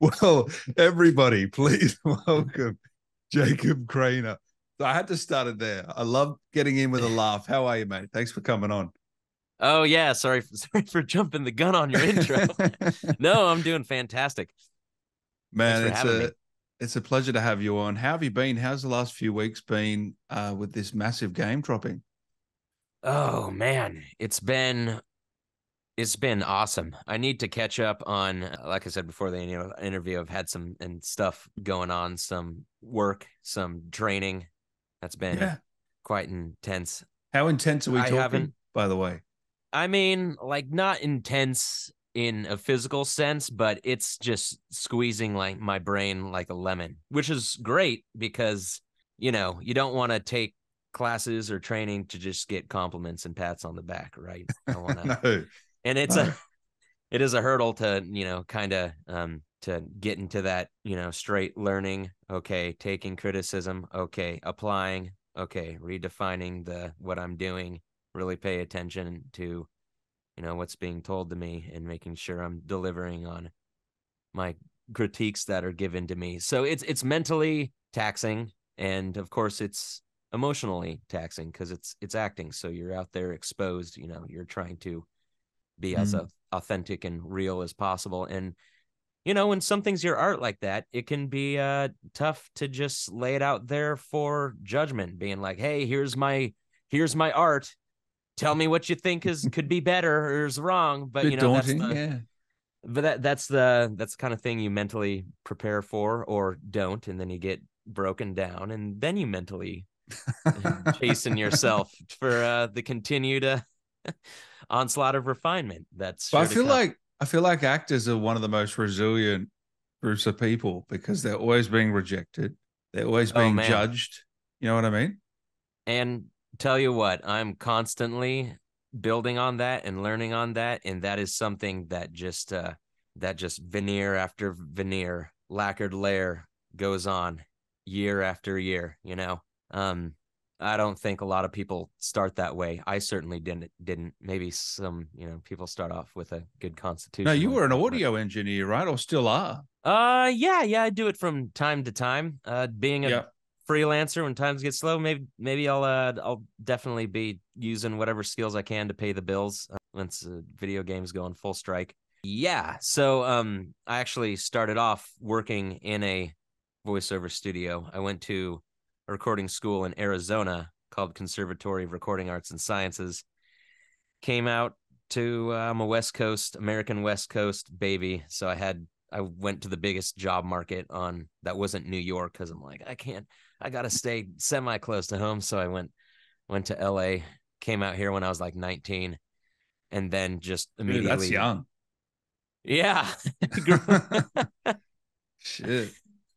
Well, everybody, please welcome Jacob Craner. So I had to start it there. I love getting in with a laugh. How are you, mate? Thanks for coming on. Oh yeah, sorry, sorry for jumping the gun on your intro. no, I'm doing fantastic. Man, it's a me. it's a pleasure to have you on. How have you been? How's the last few weeks been uh, with this massive game dropping? Oh man, it's been it's been awesome. I need to catch up on, uh, like I said before the interview, I've had some and stuff going on, some work, some training. That's been yeah. quite intense. How intense are we I talking? By the way, I mean, like not intense in a physical sense, but it's just squeezing like my brain like a lemon, which is great because you know you don't want to take classes or training to just get compliments and pats on the back, right? I want to. no and it's a it is a hurdle to you know kind of um to get into that you know straight learning. Okay taking criticism. Okay applying. Okay redefining the what i'm doing. Really pay attention to you know what's being told to me and making sure i'm delivering on my critiques that are given to me. So it's it's mentally taxing and of course it's emotionally taxing because it's it's acting. So you're out there exposed you know you're trying to be mm. as authentic and real as possible. And you know, when something's your art like that, it can be uh, tough to just lay it out there for judgment, being like, "Hey, here's my here's my art. Tell me what you think is could be better or is wrong." But you know, daunting, that's the, yeah. But that that's the that's the kind of thing you mentally prepare for or don't, and then you get broken down, and then you mentally chasing yourself for uh, the continued uh, onslaught of refinement. That's I feel like I feel like actors are one of the most resilient groups of people because they're always being rejected. They're always oh, being oh, judged. You know what I mean? And tell you what, I'm constantly building on that and learning on that. And that is something that just uh that just veneer after veneer, lacquered layer goes on year after year, you know. Um I don't think a lot of people start that way. I certainly didn't. Didn't. Maybe some, you know, people start off with a good constitution. No, you were an audio engineer, right, or still are? Uh, yeah, yeah. I do it from time to time. Uh, being a yeah. freelancer, when times get slow, maybe maybe I'll uh I'll definitely be using whatever skills I can to pay the bills uh, once uh, video games go on full strike. Yeah. So um, I actually started off working in a voiceover studio. I went to a recording school in Arizona called Conservatory of Recording Arts and Sciences. Came out to uh, I'm a West Coast American West Coast baby, so I had I went to the biggest job market on that wasn't New York because I'm like I can't I gotta stay semi close to home, so I went went to L.A. Came out here when I was like 19, and then just immediately. Dude, that's young. Yeah. Shit.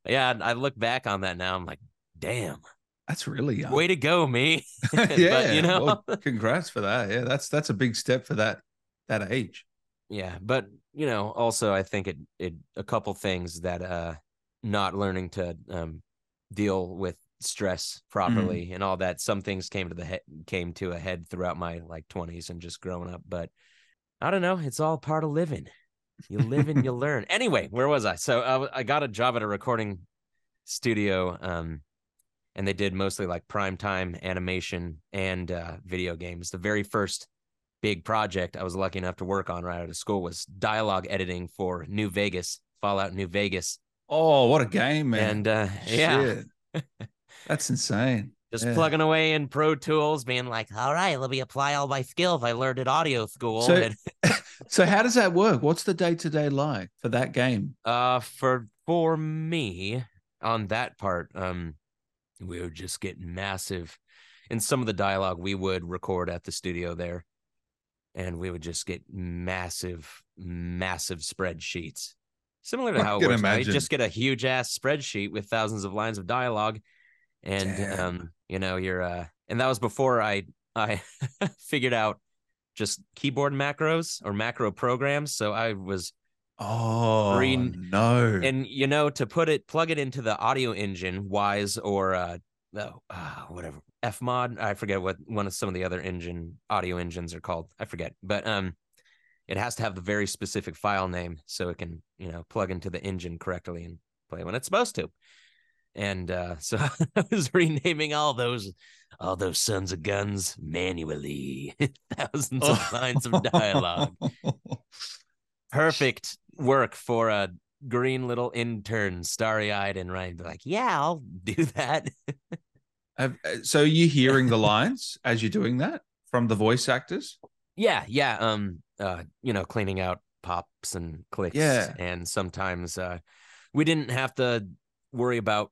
Yeah, I look back on that now. I'm like, damn. That's really young. Way to go, me. yeah, but, you know, well, congrats for that. Yeah, that's that's a big step for that that age. Yeah, but you know, also I think it it a couple things that uh not learning to um deal with stress properly mm. and all that. Some things came to the head came to a head throughout my like 20s and just growing up, but I don't know, it's all part of living. You live and you learn. Anyway, where was I? So uh, I got a job at a recording studio um and they did mostly like prime time animation and uh, video games. The very first big project I was lucky enough to work on right out of school was dialogue editing for New Vegas, Fallout New Vegas. Oh, what a game, man! And uh, yeah, that's insane. Just yeah. plugging away in Pro Tools, being like, "All right, let me apply all my skills I learned at audio school." So, so how does that work? What's the day to day like for that game? Uh, for for me on that part, um, we would just get massive in some of the dialogue we would record at the studio there and we would just get massive massive spreadsheets similar to how it works right? just get a huge ass spreadsheet with thousands of lines of dialogue and Damn. um you know you're uh and that was before i i figured out just keyboard macros or macro programs so i was Oh no! And you know, to put it, plug it into the audio engine, Wwise or uh, no, uh, whatever Fmod. I forget what one of some of the other engine audio engines are called. I forget, but um, it has to have the very specific file name so it can you know plug into the engine correctly and play when it's supposed to and uh, so I was renaming all those all those sons of guns manually, thousands of lines of dialogue. Perfect work for a green little intern, starry eyed and right, like, "Yeah, I'll do that." Have, uh, so you hearing the lines as you're doing that from the voice actors? Yeah, yeah. Um, uh, you know, cleaning out pops and clicks. Yeah, and sometimes uh, we didn't have to worry about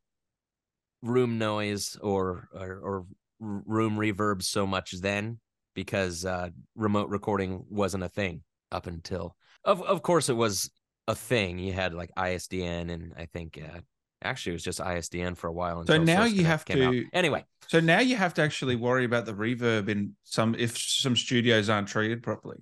room noise or, or, or room reverb so much then because uh, remote recording wasn't a thing up until of of course it was a thing. You had like ISDN and I think uh, actually it was just ISDN for a while. So now you have to out. anyway. So now you have to actually worry about the reverb in some if some studios aren't treated properly.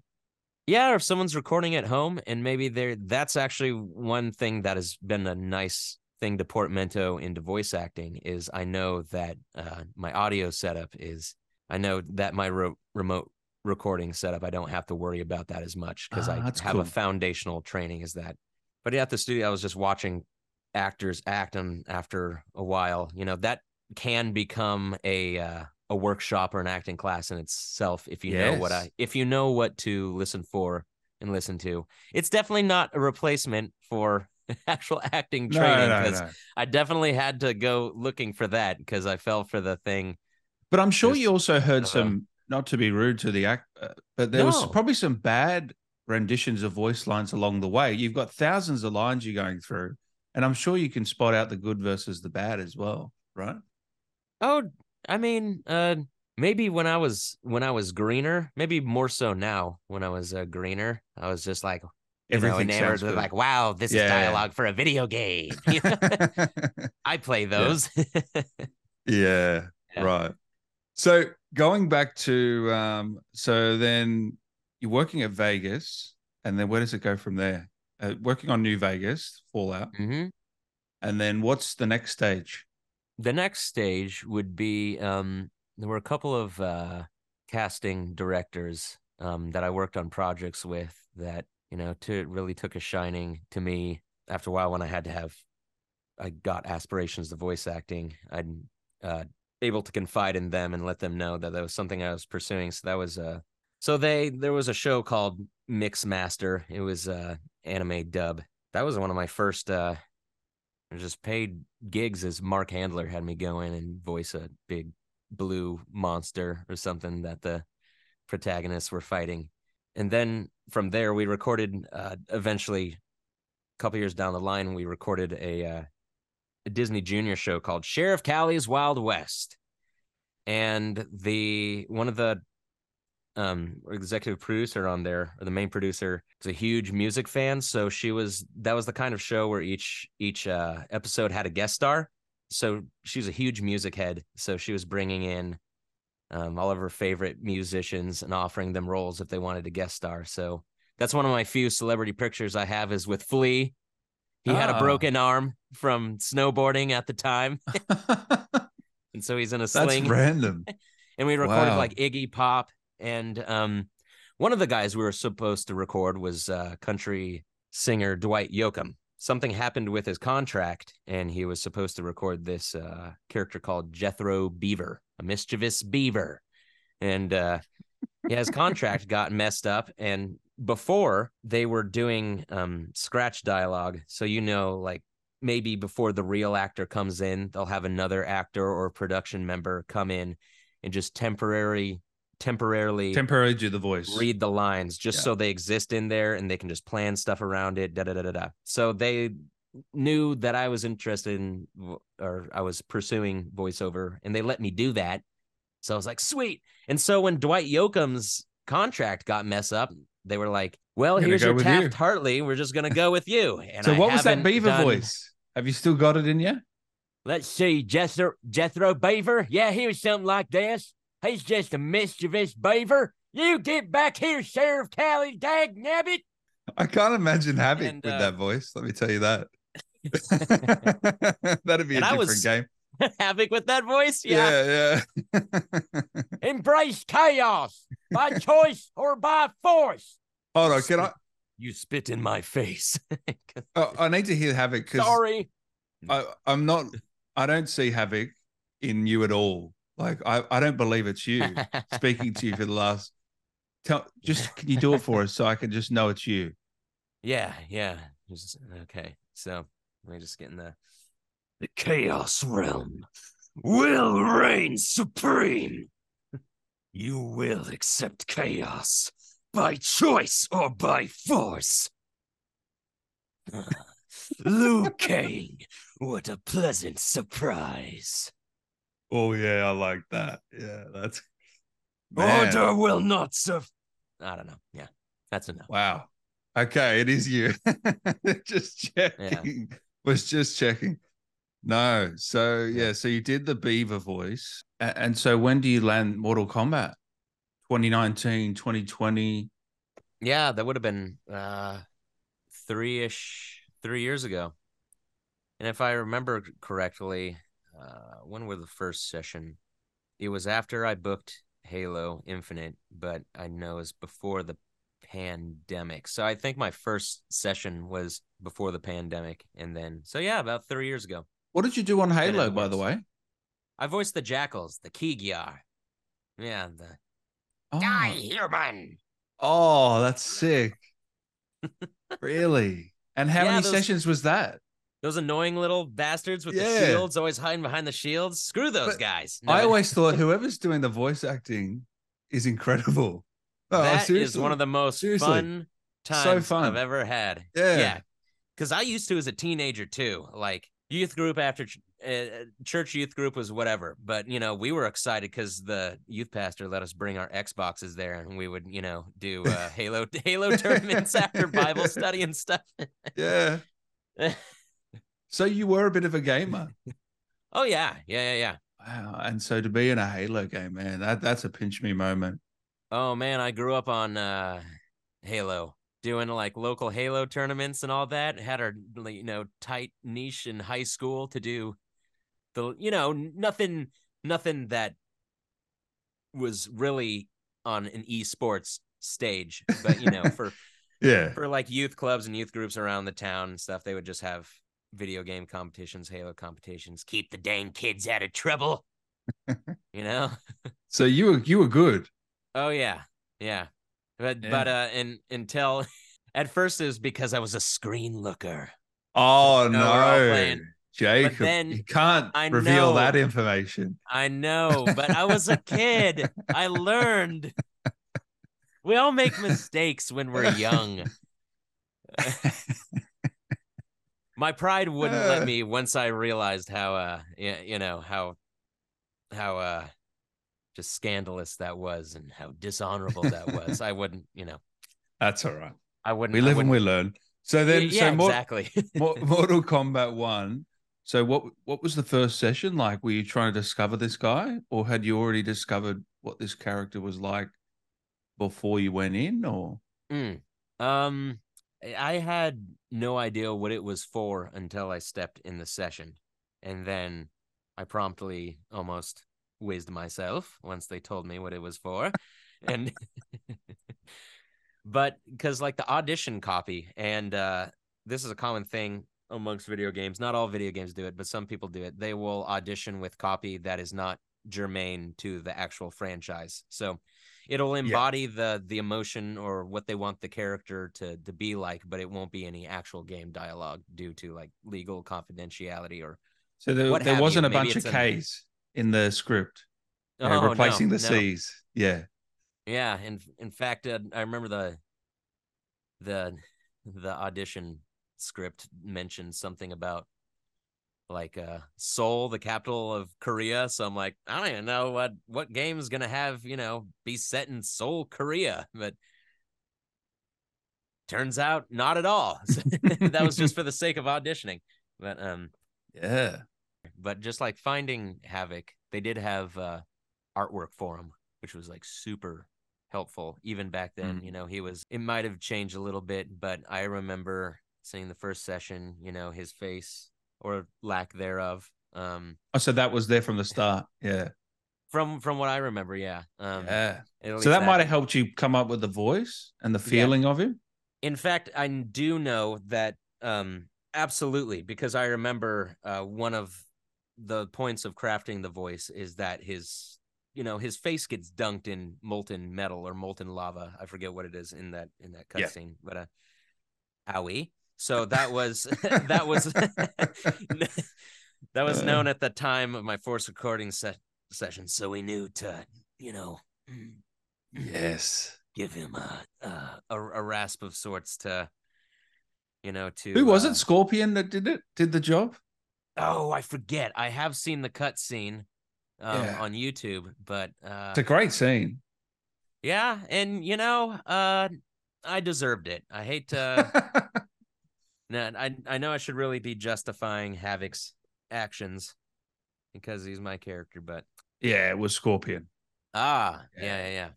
Yeah, or if someone's recording at home and maybe they're that's actually one thing that has been a nice thing to portmanteau into voice acting is I know that uh, my audio setup is I know that my re- remote recording setup I don't have to worry about that as much because I have cool. a foundational training as that. But at the studio, I was just watching actors act, and after a while, you know that can become a uh, a workshop or an acting class in itself if you yes. know what I if you know what to listen for and listen to. It's definitely not a replacement for actual acting training because no, no, no. I definitely had to go looking for that because I fell for the thing. But I'm sure you also heard uh, some, not to be rude to the act, uh, but there was probably some bad renditions of voice lines along the way. You've got thousands of lines you're going through, and I'm sure you can spot out the good versus the bad as well, right? Oh, I mean, uh, maybe when I was when I was greener, maybe more so now when I was uh, greener, I was just like, Everything know, like, wow, this yeah. is dialogue for a video game. I play those. Yeah, yeah, right. So going back to um, so then you're working at Vegas, and then where does it go from there? Uh, working on New Vegas, Fallout, mm-hmm. and then what's the next stage? The next stage would be um, there were a couple of uh, casting directors um, that I worked on projects with that you know, to really took a shining to me after a while when I had to have, I got aspirations to voice acting. I'm uh, able to confide in them and let them know that that was something I was pursuing. So that was uh, so they there was a show called Mix Master. It was uh anime dub. That was one of my first uh just paid gigs as Mark Handler had me go in and voice a big blue monster or something that the protagonists were fighting and then from there we recorded uh, eventually a couple years down the line we recorded a, uh, a disney junior show called sheriff callie's wild west and the one of the um, executive producer on there or the main producer is a huge music fan so she was that was the kind of show where each each uh, episode had a guest star so she's a huge music head so she was bringing in um, all of her favorite musicians and offering them roles if they wanted to guest star. So that's one of my few celebrity pictures I have is with Flea. He had a ah. broken arm from snowboarding at the time. and so he's in a sling. That's random. and we recorded wow. like Iggy Pop. And um, one of the guys we were supposed to record was uh, country singer Dwight Yoakam. Something happened with his contract, and he was supposed to record this uh, character called Jethro Beaver a mischievous beaver. And uh, yeah, his contract got messed up. And before they were doing um, scratch dialogue, so you know, like maybe before the real actor comes in, they'll have another actor or production member come in and just temporary temporarily temporarily do the voice read the lines just yeah. so they exist in there and they can just plan stuff around it da da da da da so they knew that I was interested in or I was pursuing voiceover and they let me do that. So I was like, sweet. And so when Dwight Yoakam's contract got messed up, they were like, well, here's your Taft you. Hartley. We're just gonna go with you. And so I what was that Beaver done... voice? Have you still got it in you? Let's see, Jethro Jethro Beaver. Yeah, he was something like this. He's just a mischievous beaver. You get back here, Sheriff Callie, dag nabbit. I can't imagine having with uh, that voice. Let me tell you that. That'd be a different was game. Havik with that voice, yeah, yeah. yeah. Embrace chaos by choice or by force. Hold on, can I? You spit in my face. oh, I need to hear Havik because sorry. I, I'm not. I don't see Havik in you at all. Like I, I don't believe it's you speaking to you for the last. Tell, just can you do it for us so I can just know it's you? Yeah, yeah. Just, okay, so let me just get in the the chaos realm will reign supreme. You will accept chaos by choice or by force. Liu Kang, what a pleasant surprise. Oh yeah, I like that. Yeah, that's Man. order will not serve. I don't know. Yeah, that's enough. Wow. Okay, it is you. just checking. Yeah. Was just checking. No. So yeah, so you did the beaver voice. And so when do you land Mortal Kombat? 2019, 2020. Yeah, that would have been uh three-ish, three years ago. And if I remember correctly, uh, when were the first session? It was after I booked Halo Infinite, but I know it was before the pandemic. So I think my first session was before the pandemic, and then so yeah, about three years ago. What did you do on Halo, by the way? I voiced the Jackals, the Kig-Yar. Yeah, the oh. Die Human. Oh, that's sick. really? And how yeah, many those... sessions was that? Those annoying little bastards with yeah. the shields, always hiding behind the shields. Screw those but guys. No. I always thought whoever's doing the voice acting is incredible. Oh, that seriously. is one of the most seriously. fun times so fun. I've ever had. Yeah. Yeah. Because I used to as a teenager too. Like youth group after ch- uh, church youth group was whatever but you know we were excited because the youth pastor let us bring our xboxes there and we would you know do uh, halo halo tournaments after bible study and stuff. Yeah. So you were a bit of a gamer? Oh yeah. Yeah yeah yeah. Wow. And so to be in a halo game man that that's a pinch me moment. Oh man i grew up on uh halo doing like local Halo tournaments and all that. Had our you know tight niche in high school to do the you know nothing nothing that was really on an esports stage, but you know for yeah for like youth clubs and youth groups around the town and stuff, they would just have video game competitions, Halo competitions, keep the dang kids out of trouble. you know. so you were you were good. Oh yeah, yeah. But yeah. but uh, and until at first it was because I was a screen looker. Oh no, Jacob, then, you can't I reveal know, that information. I know, but I was a kid. I learned. We all make mistakes when we're young. My pride wouldn't let me once I realized how uh you know how how uh just scandalous that was and how dishonorable that was. I wouldn't, you know. That's all right. I wouldn't. We live and we learn. So then, yeah, so more, exactly. Mortal Kombat One. So what what was the first session like? Were you trying to discover this guy, or had you already discovered what this character was like before you went in? Or mm. um, I had no idea what it was for until I stepped in the session, and then I promptly almost whizzed myself once they told me what it was for. and but because like the audition copy, and uh, this is a common thing amongst video games. Not all video games do it, but some people do it. They will audition with copy that is not germane to the actual franchise. So it'll embody yeah. the the emotion or what they want the character to to be like, but it won't be any actual game dialogue due to like legal confidentiality or. So there, there wasn't you. a Maybe bunch of K's in the script. Oh, uh, replacing no, the no. C's. Yeah. Yeah. In in fact, uh, I remember the the the audition script mentioned something about like uh Seoul, the capital of Korea. So I'm like, I don't even know what what game is gonna have, you know, be set in Seoul, Korea. But turns out not at all. that was just for the sake of auditioning. But um yeah. But just like finding Havik they did have uh, artwork for him, which was like super helpful even back then. Mm. You know, he was. It might have changed a little bit, but I remember seeing the first session. You know, his face or lack thereof. Um, oh, so that was there from the start. Yeah. From from what I remember, yeah. Um, yeah. So that, might have helped you come up with the voice and the feeling yeah. of him. In fact, I do know that um, absolutely because I remember uh, one of the points of crafting the voice is that his you know his face gets dunked in molten metal or molten lava. I forget what it is in that in that cutscene, yeah. but uh, owie. So that was that was that was known at the time of my force recording se- session. So we knew to you know yes give him a a, a rasp of sorts to you know to who was uh, it Scorpion that did it did the job. Oh, I forget. I have seen the cut scene um, yeah. on YouTube, but uh, it's a great scene. Yeah, and you know, uh, I deserved it. I hate to. no, I I know I should really be justifying Havik's actions because he's my character, but yeah, it was Scorpion. Ah, yeah, yeah, yeah.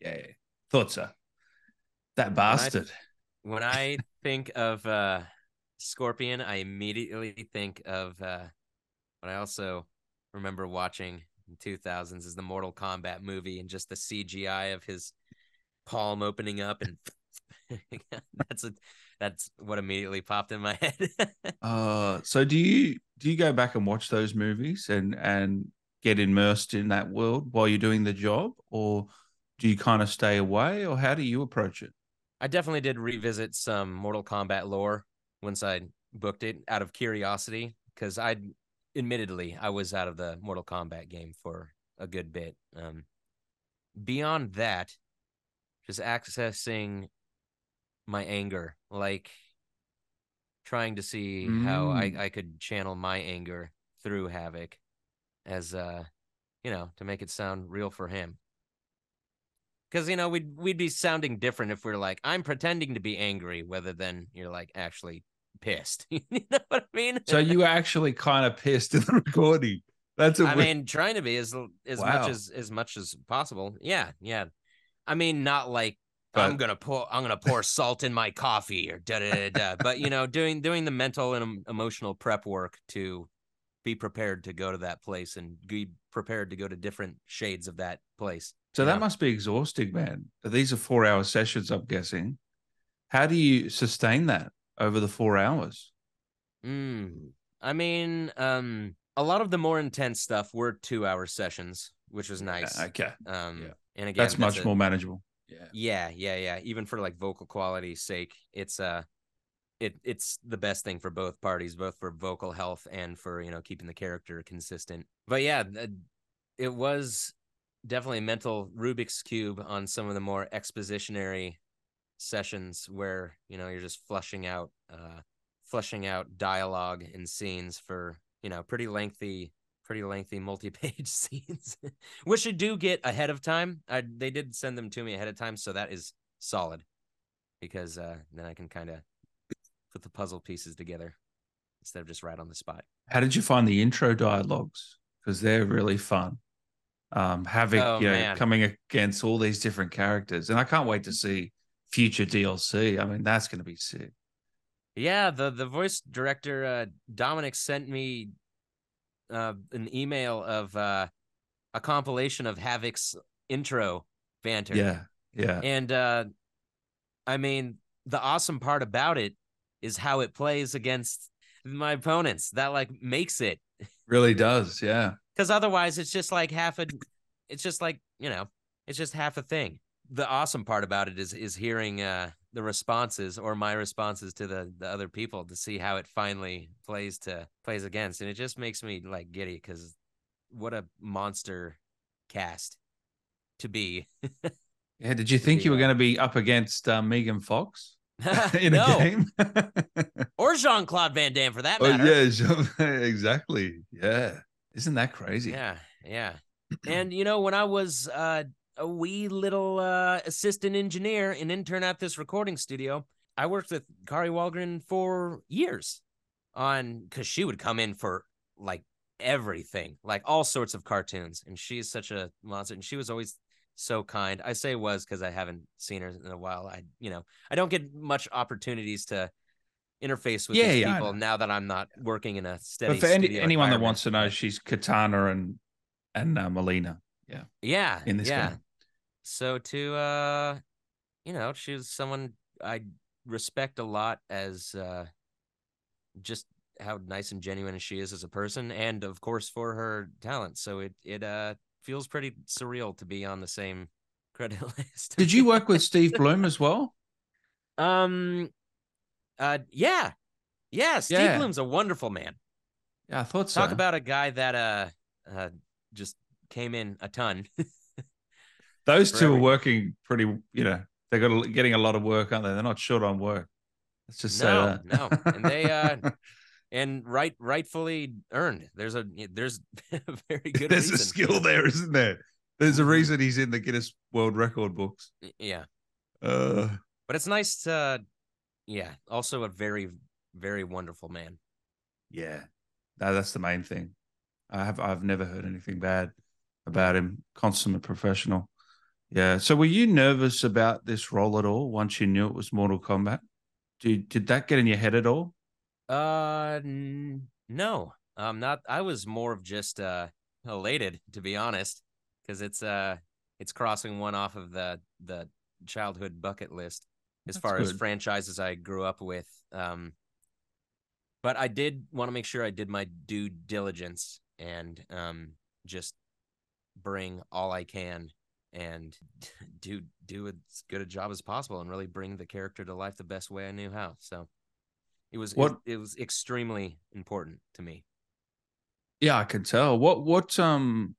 Yeah, yeah. thought so. That bastard. When I, when I think of uh Scorpion, I immediately think of uh what I also remember watching in 2000s is the Mortal Kombat movie and just the CGI of his palm opening up and that's a that's what immediately popped in my head. uh so do you do you go back and watch those movies and and get immersed in that world while you're doing the job or do you kind of stay away or how do you approach it? I definitely did revisit some Mortal Kombat lore once I booked it out of curiosity because I admittedly I was out of the Mortal Kombat game for a good bit. Um, beyond that, just accessing my anger, like trying to see mm. how I, mm. I could channel my anger through Havik as uh you know to make it sound real for him because you know we'd we'd be sounding different if we are like I'm pretending to be angry, rather than you're like actually pissed. you know what I mean? So you actually kind of pissed in the recording. That's a I weird... mean, trying to be as as wow. much as as much as possible. Yeah, yeah. I mean, not like but... I'm gonna pour I'm gonna pour salt in my coffee or da da da da. But you know, doing doing the mental and emotional prep work to be prepared to go to that place and be prepared to go to different shades of that place. So that know? must be exhausting, man. These are four hour sessions, I'm guessing. How do you sustain that over the four hours? Mm, I mean, um, a lot of the more intense stuff were two hour sessions, which was nice. Yeah, okay. Um, yeah. and again, that's, much a, more manageable. Yeah. Yeah. Yeah. Yeah. Even for like vocal quality's sake, it's, uh, it it's the best thing for both parties, both for vocal health and for you know keeping the character consistent. But yeah, it was definitely a mental Rubik's cube on some of the more expositionary sessions where you know you're just flushing out uh flushing out dialogue and scenes for you know pretty lengthy pretty lengthy multi-page scenes which you do get ahead of time. I, they did send them to me ahead of time so that is solid because uh then i can kind of put the puzzle pieces together instead of just right on the spot. How did you find the intro dialogues? Because they're really fun. Um, Havik oh, you know, coming against all these different characters, and I can't wait to see future DLC. I mean, that's going to be sick. Yeah, the the voice director uh, Dominic sent me uh, an email of uh, a compilation of Havik's intro banter. Yeah, yeah, and uh, I mean, the awesome part about it is how it plays against my opponents. That like makes it really does, yeah because otherwise it's just like half a it's just like you know it's just half a thing the awesome part about it is is hearing uh the responses or my responses to the the other people to see how it finally plays to plays against and it just makes me like giddy because what a monster cast to be. Yeah did you think you were going to be up against uh, megan fox in a game? Or jean-claude van damme for that matter. oh, yeah exactly yeah. Isn't that crazy? Yeah, yeah. and you know, when I was uh, a wee little uh, assistant engineer and intern at this recording studio, I worked with Kari Wahlgren for years on because she would come in for like everything, like all sorts of cartoons, and she's such a monster. And she was always so kind. I say was because I haven't seen her in a while. I, you know, I don't get much opportunities to interface with yeah, these yeah, people now that I'm not working in a steady. But for any, anyone that wants to know, she's Katana and and uh, Mileena. Yeah. Yeah. In this yeah. game. So to uh you know, she's someone I respect a lot as uh just how nice and genuine she is as a person and of course for her talent. So it it uh feels pretty surreal to be on the same credit list. Did you work with Steve Blum as well? Um uh yeah. Yeah, Steve Yeah. Blum's a wonderful man. Yeah, I thought so. Talk about a guy that uh uh just came in a ton. Those two are working pretty. You know, they got a, getting a lot of work, aren't they? They're not short on work. Let's just say No, that. no. And they, uh, and right rightfully earned. There's a there's a very good There's a reason for skill there, isn't there? There's a reason he's in the Guinness World Record books. Yeah. Uh, But it's nice to yeah, also a very very wonderful man. yeah, no, that's the main thing. I have I've never heard anything bad about him. Consummate professional. Yeah. So were you nervous about this role at all once you knew it was Mortal Kombat? Did did that get in your head at all? Uh n- no. Um not I was more of just uh elated to be honest cuz it's uh it's crossing one off of the the childhood bucket list as That's far as franchises I grew up with. Um but I did want to make sure I did my due diligence and um just bring all I can and do do as good a job as possible and really bring the character to life the best way I knew how. So it was What- it, it was extremely important to me. Yeah, I can tell. What what um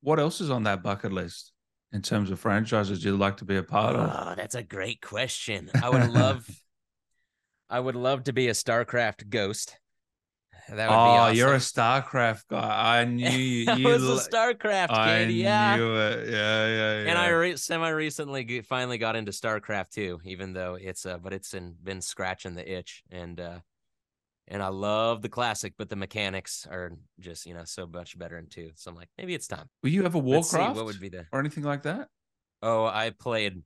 what else is on that bucket list in terms of franchises you'd like to be a part of? Oh, that's a great question. I would love I would love to be a StarCraft ghost. That would oh, be awesome. you're a StarCraft guy. I knew you. I was a StarCraft I kid, yeah. knew it. Yeah, yeah, yeah. And I re- semi recently finally got into StarCraft too, even though it's uh, but it's in, been scratching the itch, and uh, and I love the classic, but the mechanics are just you know so much better in two. So I'm like, maybe it's time. Will you ever Let's see Warcraft what would be the or anything like that? Oh, I played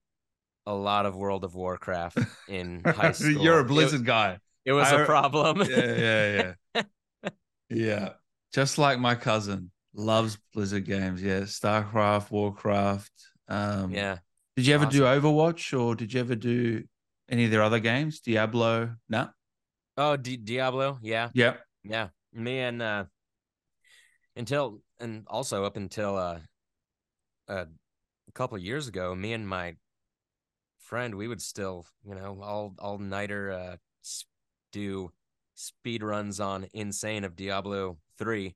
a lot of World of Warcraft in high school. you're a It- Blizzard guy. It, was I- a problem. Yeah, yeah, yeah. yeah. Just like my cousin loves Blizzard games. Yeah, StarCraft, Warcraft. Um, yeah. Did you ever do Overwatch or did you ever do any of their other games? Diablo? No. Oh, Di- Diablo. Yeah. Yep. Yeah. Me and uh until and also up until uh a couple of years ago, me and my friend, we would still, you know, all all nighter uh do speed runs on insane of Diablo 3,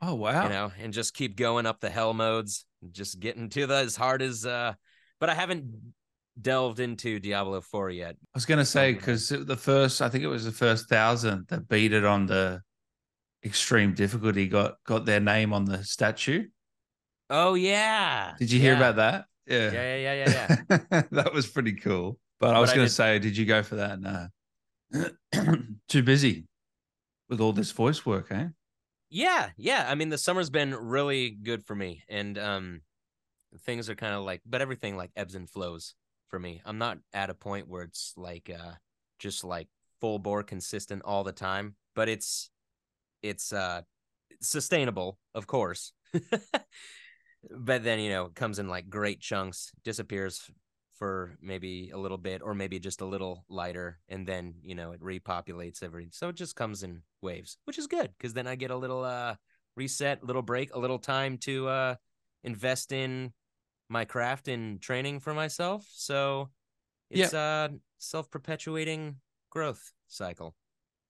Oh wow. you know, and just keep going up the hell modes, just getting to the as hard as uh but I haven't delved into Diablo 4 yet. I was gonna say Oh, because the first, I think it was the first thousand that beat it on the extreme difficulty got got their name on the statue. Oh yeah. Did you hear Yeah. about that? Yeah, yeah, yeah, yeah, yeah. yeah. that was pretty cool. But I was gonna say, did you go for that? No. Too busy with all this voice work, eh? Yeah, yeah. I mean, the summer's been really good for me, and um, things are kind of like, but everything like ebbs and flows for me. I'm not at a point where it's like, uh, just like full bore consistent all the time, but it's, it's uh, sustainable, of course. but then you know, it comes in like great chunks, disappears for maybe a little bit, or maybe just a little lighter, and then you know it repopulates every. So it just comes in waves, which is good because then I get a little uh reset, little break, a little time to uh invest in my craft and training for myself. So it's a self perpetuating growth cycle.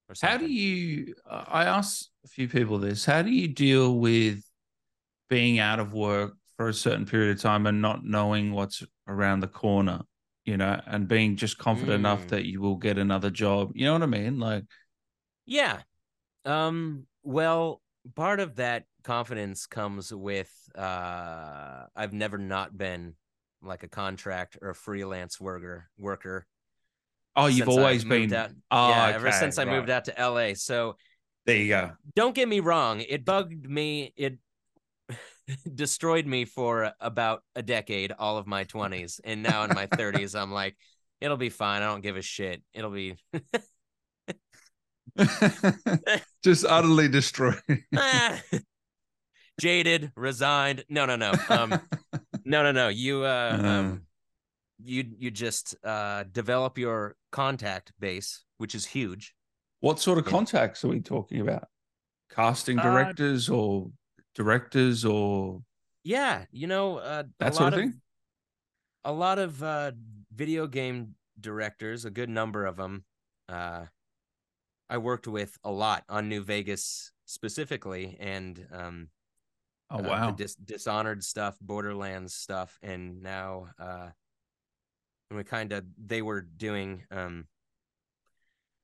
Or How do you? uh, I asked a few people this. How do you deal with being out of work for a certain period of time and not knowing what's around the corner? You know, and being just confident enough Mm. that you will get another job. You know what I mean? Like, Yeah. Um well, part of that confidence comes with uh I've never not been like a contract or a freelance worker worker. oh, you've always been. out. Oh, yeah, ever since I moved out to LA. So There you go. don't get me wrong, it bugged me. It destroyed me for about a decade, all of my 20s. And now in my 30s, I'm like, it'll be fine. I don't give a shit. It'll be just utterly destroyed. Ah. jaded, resigned. No, no, no. Um, no, no, no. You uh, um, uh. you you just uh develop your contact base, which is huge. What sort of contacts are we talking about? Casting uh, directors uh, or directors or yeah, you know, uh, that sort of thing. a lot of uh, video game directors, a good number of them, uh, I worked with a lot on New Vegas specifically, and um, oh uh, wow, dis- Dishonored stuff, Borderlands stuff, and now uh, and we kind of they were doing um,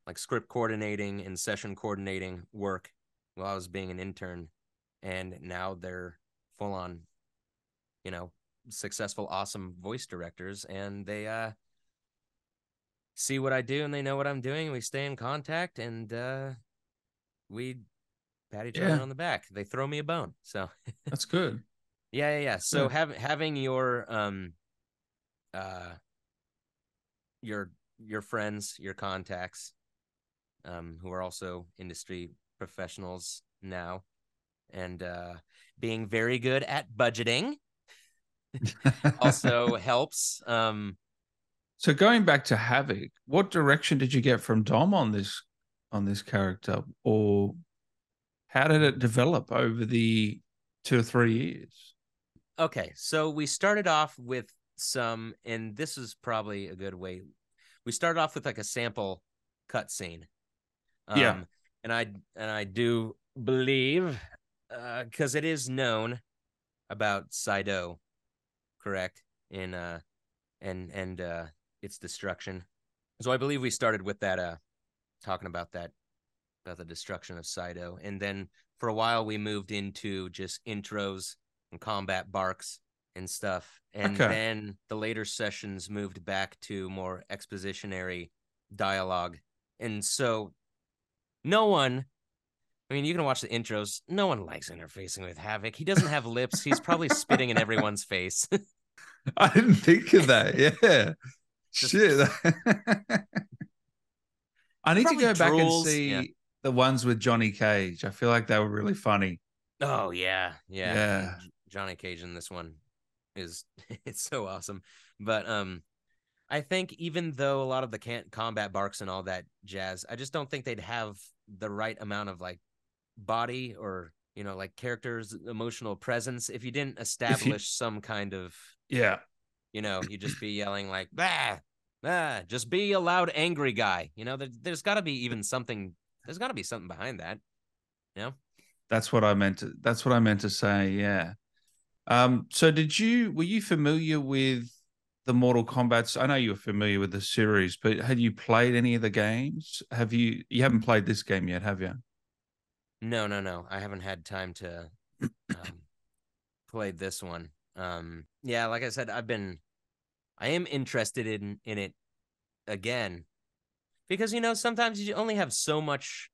like script coordinating and session coordinating work while I was being an intern, and now they're full on, you know, successful, awesome voice directors, and they uh see what I do and they know what I'm doing. We stay in contact and uh, we pat each yeah. other on the back. They throw me a bone. So that's good. yeah, yeah, yeah. So having having your um uh your your friends, your contacts, um, who are also industry professionals now, and uh being very good at budgeting also helps. Um so going back to Havik, what direction did you get from Dom on this on this character, or how did it develop over the two or three years? Okay, so we started off with some, and this is probably a good way. We started off with like a sample cutscene. Um, yeah, and I and I do believe because uh, it is known about Saido, correct? In uh, and and uh, its destruction. So I believe we started with that, uh, talking about that, about the destruction of Saido, and then for a while we moved into just intros and combat barks and stuff, and okay. then the later sessions moved back to more expositionary dialogue, and so no one I mean, you can watch the intros. No one likes interfacing with Havik. He doesn't have lips. He's probably spitting in everyone's face. I didn't think of that. Yeah. Shit. I need to go back and see yeah. the ones with Johnny Cage. I feel like they were really funny. Oh yeah, yeah. Yeah. Johnny Cage in this one is it's so awesome. But um I think even though a lot of the can't combat barks and all that jazz, I just don't think they'd have the right amount of like body or you know like characters emotional presence if you didn't establish you, some kind of yeah you know, you just be yelling like, bah, ah, just be a loud, angry guy. You know, there, there's got to be even something. There's got to be something behind that. You know. That's what I meant to. That's what I meant to say. Yeah. Um. So, did you were you familiar with the Mortal Kombat's? I know you're familiar with the series, but had you played any of the games? Have you? You haven't played this game yet, have you? No, no, no. I haven't had time to um, play this one. Um, yeah, like I said, I've been, I am interested in in it again because you know sometimes you only have so much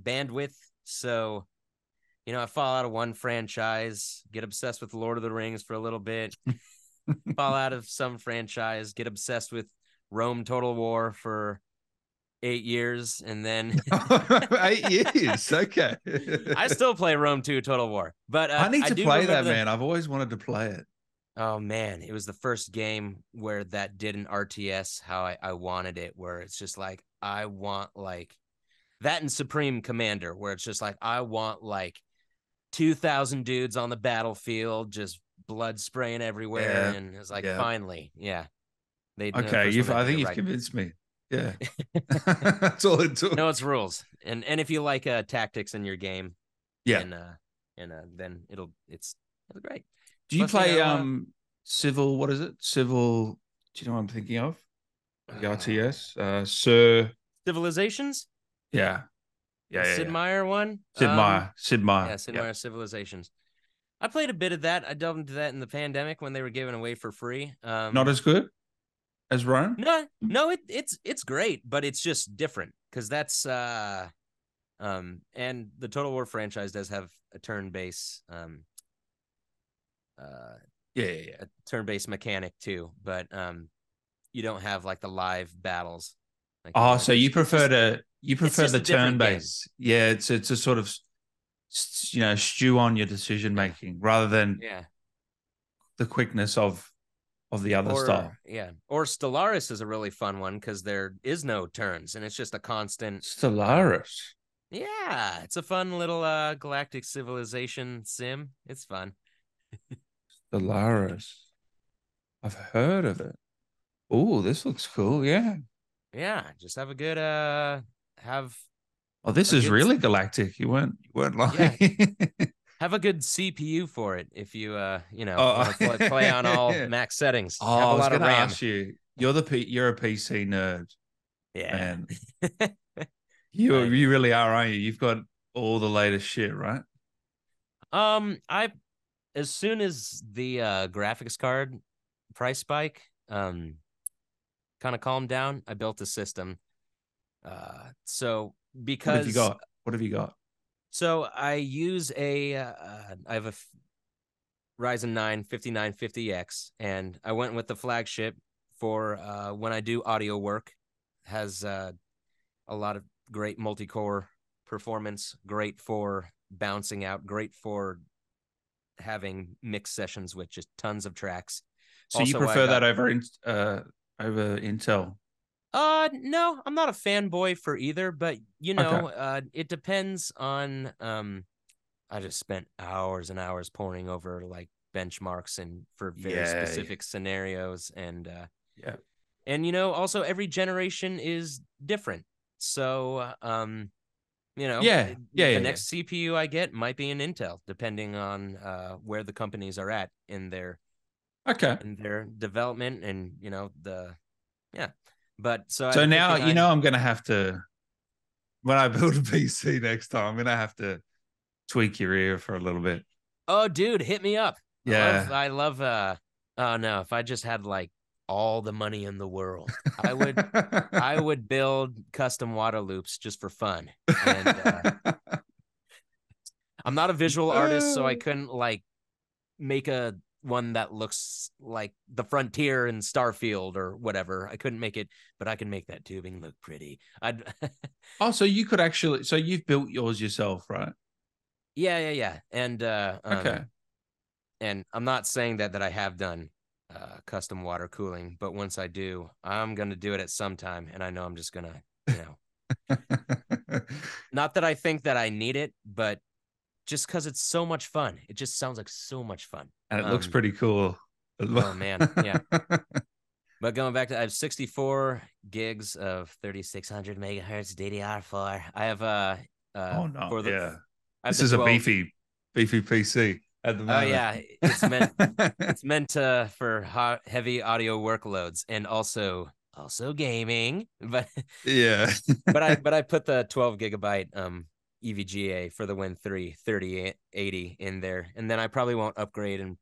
bandwidth. So, you know, I fall out of one franchise, get obsessed with Lord of the Rings for a little bit, fall out of some franchise, get obsessed with Rome Total War for eight years, and then eight years. Okay. I still play Rome 2 Total War, but uh, I need to I play that, the... man. I've always wanted to play it. Oh man, it was the first game where that did an RTS how I, I wanted it, where it's just like I want like that in Supreme Commander, where it's just like I want like two thousand dudes on the battlefield, just blood spraying everywhere, yeah. and it's like yeah. finally, yeah. They okay. You've, I think you've right. convinced me. Yeah, that's all it took. No, it's rules, and and if you like uh tactics in your game, yeah, and uh, and uh, then it'll it's it's great. Do you Plus, play you know, uh, um civil? What is it? Civil? Do you know what I'm thinking of? The uh, RTS, uh, Sir Civilizations. Yeah, yeah, yeah Sid yeah. Meier one. Sid um, Meier. Sid Meier. Yeah, Sid Meier Civilizations. I played a bit of that. I delved into that in the pandemic when they were giving away for free. Um, Not as good as Rome? No, no, it, it's it's great, but it's just different because that's uh um and the Total War franchise does have a turn base um uh yeah, yeah, yeah. a turn based mechanic too, but um you don't have like the live battles. Like, oh, so you prefer to you prefer the turn base? Yeah, it's it's a sort of you know stew on your decision making rather than yeah the quickness of of the other or, style. Yeah. Or Stellaris is a really fun one because there is no turns and it's just a constant Stellaris. Yeah, it's a fun little uh galactic civilization sim. It's fun. Stellaris. I've heard of it. Oh, this looks cool. Yeah. Yeah, just have a good uh have Oh, this is really galactic. You weren't you weren't lying. Yeah. have a good CPU for it if you uh you know oh. play, play, on all max settings. Oh, have a I was lot of RAM. Ask you, you're the P, you're a PC nerd. Yeah, you you really are, aren't you? You've got all the latest shit, right? Um, I as soon as the uh graphics card price spike um kind of calmed down, I built a system. Uh, so because what have you got? What have you got? So I use a, uh, I have a Ryzen 9 5950X, and I went with the flagship for uh, when I do audio work. Has uh, a lot of great multi-core performance, great for bouncing out, great for having mixed sessions with just tons of tracks. So also, you prefer got, that over uh, over Intel? Uh no, I'm not a fanboy for either, but you know, okay. uh it depends on um I just spent hours and hours poring over like benchmarks and for very yeah, specific yeah. scenarios and uh yeah. And you know, also every generation is different. So um you know, yeah, yeah, the yeah, next CPU I get might be an Intel, depending on uh, where the companies are at in their okay in their development and you know the yeah but so so now you know I'm gonna have to when I build a PC next time. I'm gonna have to tweak your ear for a little bit. Oh, dude, hit me up. Yeah, I love. I love uh, oh no, if I just had like all the money in the world, I would. I would build custom water loops just for fun. And, uh, I'm not a visual artist, so I couldn't like make a one that looks like the frontier in Starfield or whatever. I couldn't make it, but I can make that tubing look pretty. I'd Oh, so you could actually so you've built yours yourself, right? Yeah, yeah, yeah. And uh um, okay. And I'm not saying that that I have done uh custom water cooling, but once I do, I'm going to do it at some time and I know I'm just going to, you know. not that I think that I need it, but just because it's so much fun. It just sounds like so much fun. And it um, looks pretty cool. oh man, yeah. but going back to I have 64 gigs of 3600 megahertz DDR4. I have uh, uh oh no, the, yeah. This is 12... a beefy, beefy PC at the moment. Oh yeah, it's meant it's meant to for hot, heavy audio workloads and also also gaming. But yeah, but I but I put the 12 gigabyte um EVGA for the Win 3 3080 in there. And then I probably won't upgrade and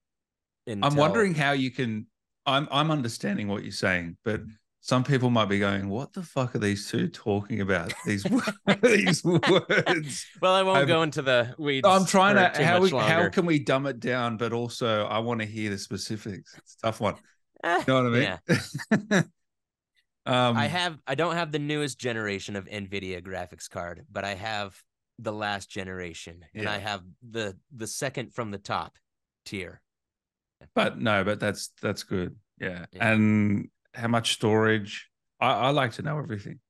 until... I'm wondering how you can I'm I'm understanding what you're saying, but some people might be going, "What the fuck are these two talking about? These these words." Well, I won't I'm, go into the weeds. I'm trying to how we, how can we dumb it down, but also I want to hear the specifics. It's a tough one. you know what I mean? Yeah. um, I have I don't have the newest generation of Nvidia graphics card, but I have the last generation, yeah. and I have the the second from the top tier. But no, but that's that's good. Yeah. yeah. And how much storage? I, I like to know everything.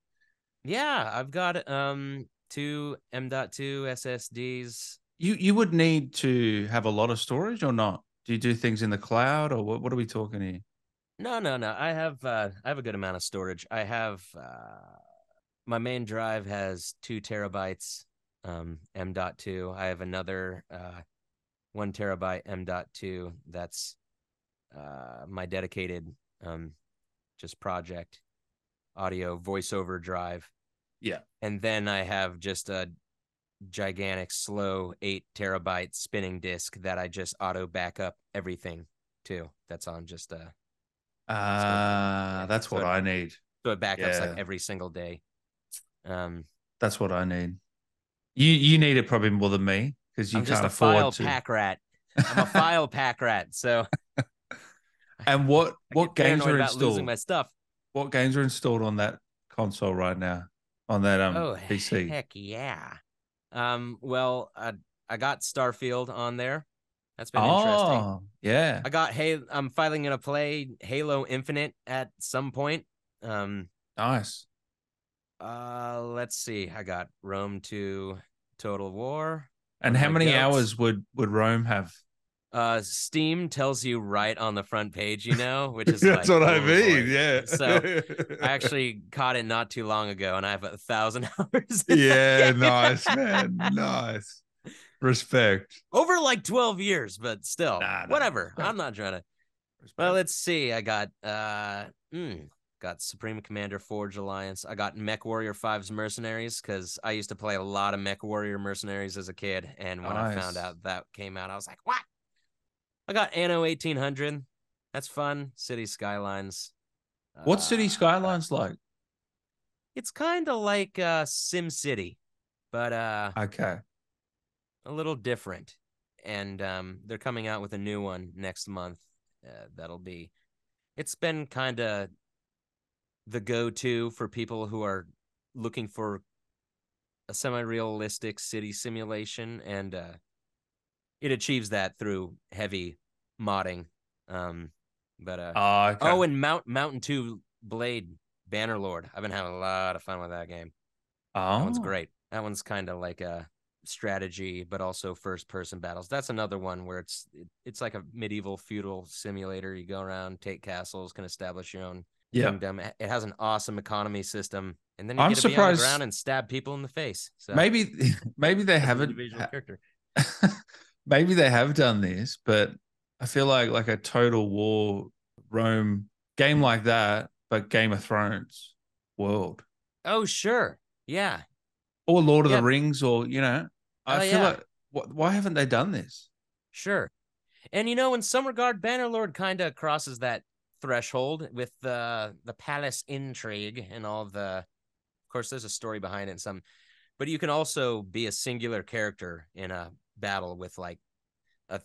Yeah, I've got um two M.2 SSDs. You you would need to have a lot of storage or not? Do you do things in the cloud or what, what are we talking here? No, no, no. I have uh I have a good amount of storage. I have uh my main drive has two terabytes um, M.2. I have another uh, one terabyte M.2 that's uh, my dedicated um, just project audio voiceover drive. Yeah. And then I have just a gigantic slow eight terabyte spinning disk that I just auto backup everything to. That's on just a. Uh, that's so what it, I need. So it backups yeah. like every single day. Um, that's what I need. You you need it probably more than me because you I'm just a file to. pack rat. I'm a file pack rat. So. and what what games are installed? Losing my stuff. What games are installed on that console right now? On that um oh, PC? Heck yeah. Um. Well, I I got Starfield on there. That's been oh, interesting. Yeah. I got hey I'm finally gonna play Halo Infinite at some point. Um nice. Uh let's see. I got Rome 2 Total War. And how many goats. hours would would Rome have? Uh, Steam tells you right on the front page, you know, which is that's like, what I mean. Yeah. So I actually caught it not too long ago, and I have a thousand hours. Yeah, nice man, nice. Respect. Over like twelve years, but still, nah, whatever. Nah. I'm not trying to. Respect. Well, let's see. I got uh, mm, got Supreme Commander Forged Alliance. I got MechWarrior 5's Mercenaries because I used to play a lot of MechWarrior Mercenaries as a kid. And when nice. I found out that came out, I was like, what? I got Anno 1800. That's fun. City Skylines. What's uh, City Skylines like? It's kind of like uh, Sim City, but uh, okay, a little different. And um, they're coming out with a new one next month. Uh, that'll be. It's been kind of the go-to for people who are looking for a semi-realistic city simulation, and uh, it achieves that through heavy modding. Um, but uh, oh, okay. oh, and Mount Mountain Two Blade Bannerlord. I've been having a lot of fun with that game. Oh, that one's oh. great. That one's kind of like a strategy, but also first person battles. That's another one where it's it, it's like a medieval feudal simulator. You go around, take castles, can establish your own yeah. kingdom. It has an awesome economy system, and then you I'm get to surprised. be on the ground and stab people in the face. So maybe maybe they haven't. character. maybe they have done this, but I feel like like a total war Rome game like that, but Game of Thrones world. Oh sure, yeah. Or Lord of the Rings, or you know, I oh, feel yeah. like what, why haven't they done this? Sure, and you know, in some regard, Bannerlord kind of crosses that threshold with the the palace intrigue and all the. Of course, there's a story behind it. And some, but you can also be a singular character in a battle with like a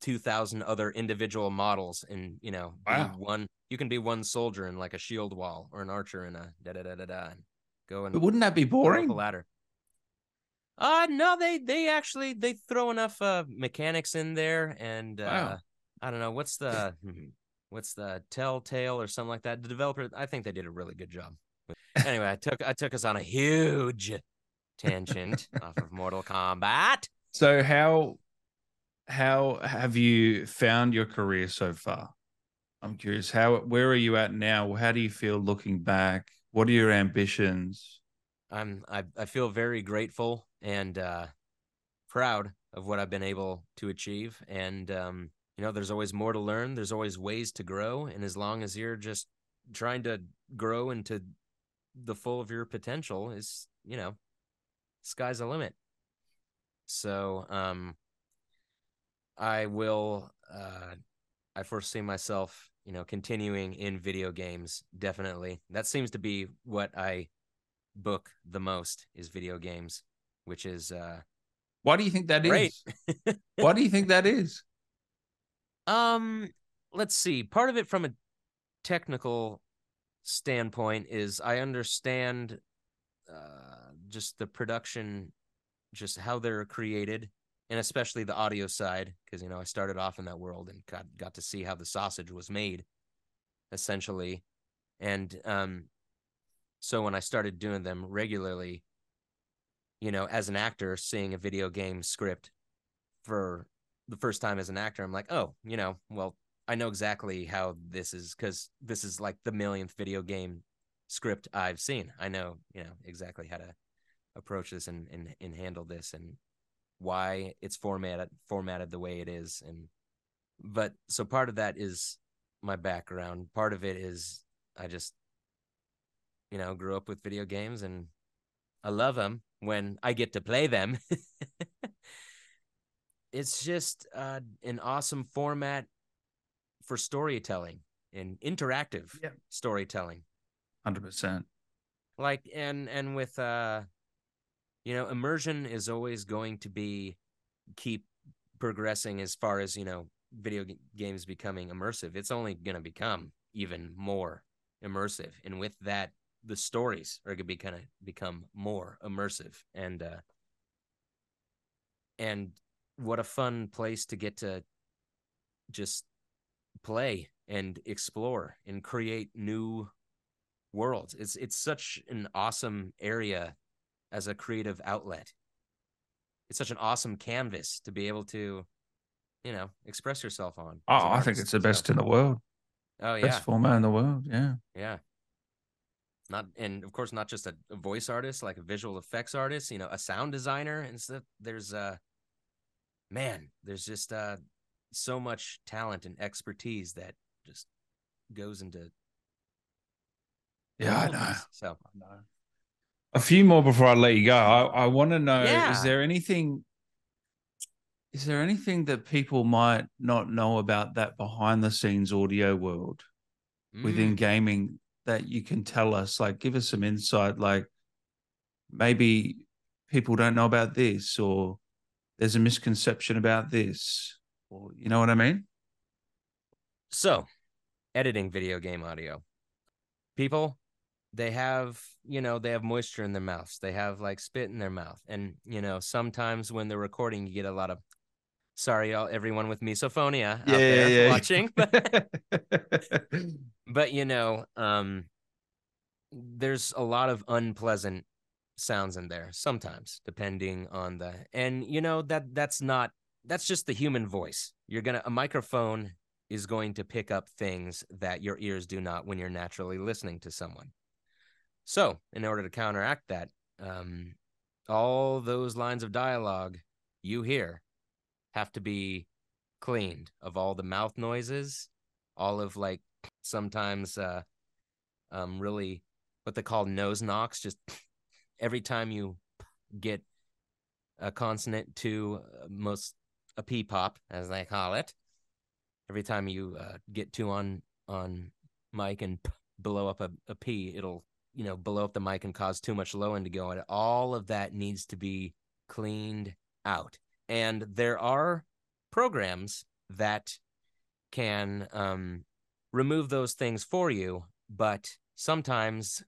2000 other individual models and you know wow. one you can be one soldier in like a shield wall or an archer in a da da da da da and go and but wouldn't that be boring the ladder uh no they they actually they throw enough uh mechanics in there and uh wow. i don't know what's the hmm, what's the Telltale or something like that. The developer, I think they did a really good job. anyway, I took I took us on a huge tangent off of Mortal Kombat. So how how have you found your career so far? I'm curious. How where are you at now? How do you feel looking back? What are your ambitions? I'm I, I feel very grateful and uh proud of what I've been able to achieve. And um you know there's always more to learn there's always ways to grow and as long as you're just trying to grow into the full of your potential is you know sky's the limit so um i will uh i foresee myself you know continuing in video games definitely that seems to be what i book the most is video games which is uh why do you think that great. is? why do you think that is um, let's see. Part of it from a technical standpoint is I understand uh, just the production, just how they're created, and especially the audio side, because you know I started off in that world and got got to see how the sausage was made, essentially, and um, so when I started doing them regularly, you know, as an actor, seeing a video game script for the first time as an actor, I'm like, oh, you know, well, I know exactly how this is because this is like the millionth video game script I've seen. I know, you know, exactly how to approach this and and, and handle this and why it's formatted formatted the way it is. And but so part of that is my background. Part of it is I just, you know, grew up with video games and I love them when I get to play them. it's just uh, an awesome format for storytelling and interactive yeah. storytelling. Hundred percent. Like and and with uh, you know, immersion is always going to be keep progressing as far as you know video g- games becoming immersive. It's only going to become even more immersive, and with that, the stories are going to be kind of become more immersive and uh and what a fun place to get to just play and explore and create new worlds. It's it's such an awesome area as a creative outlet. It's such an awesome canvas to be able to, you know, express yourself on. Oh, I think it's the best so. in the world. Oh yeah, best format in the world. Yeah, yeah. Not and of course not just a, a voice artist, like a visual effects artist. You know, a sound designer and stuff. There's uh, man, there's just uh, so much talent and expertise that just goes into. Yeah, I know. So I know. A few more before I let you go. I, I want to know: yeah. is there anything? Is there anything that people might not know about that behind the scenes audio world mm. within gaming that you can tell us? Like, give us some insight. Like, maybe people don't know about this, or there's a misconception about this, or you know what I mean? So, editing video game audio. People, they have, you know, they have moisture in their mouths. They have like spit in their mouth. And, you know, sometimes when they're recording, you get a lot of sorry all everyone with misophonia yeah, out there yeah, yeah. watching. But, but you know, um there's a lot of unpleasant sounds in there sometimes depending on the and you know that that's not that's just the human voice you're gonna a microphone is going to pick up things that your ears do not when you're naturally listening to someone. So, in order to counteract that, um, all those lines of dialogue you hear have to be cleaned of all the mouth noises, all of like sometimes uh, um, really what they call nose knocks. Just every time you get a consonant to uh, most a p pop, as they call it, every time you uh, get two on on mic and p- blow up a, a P, it'll you know blow up the mic and cause too much low end to go. And all of that needs to be cleaned out. And there are programs that can um, remove those things for you, but sometimes,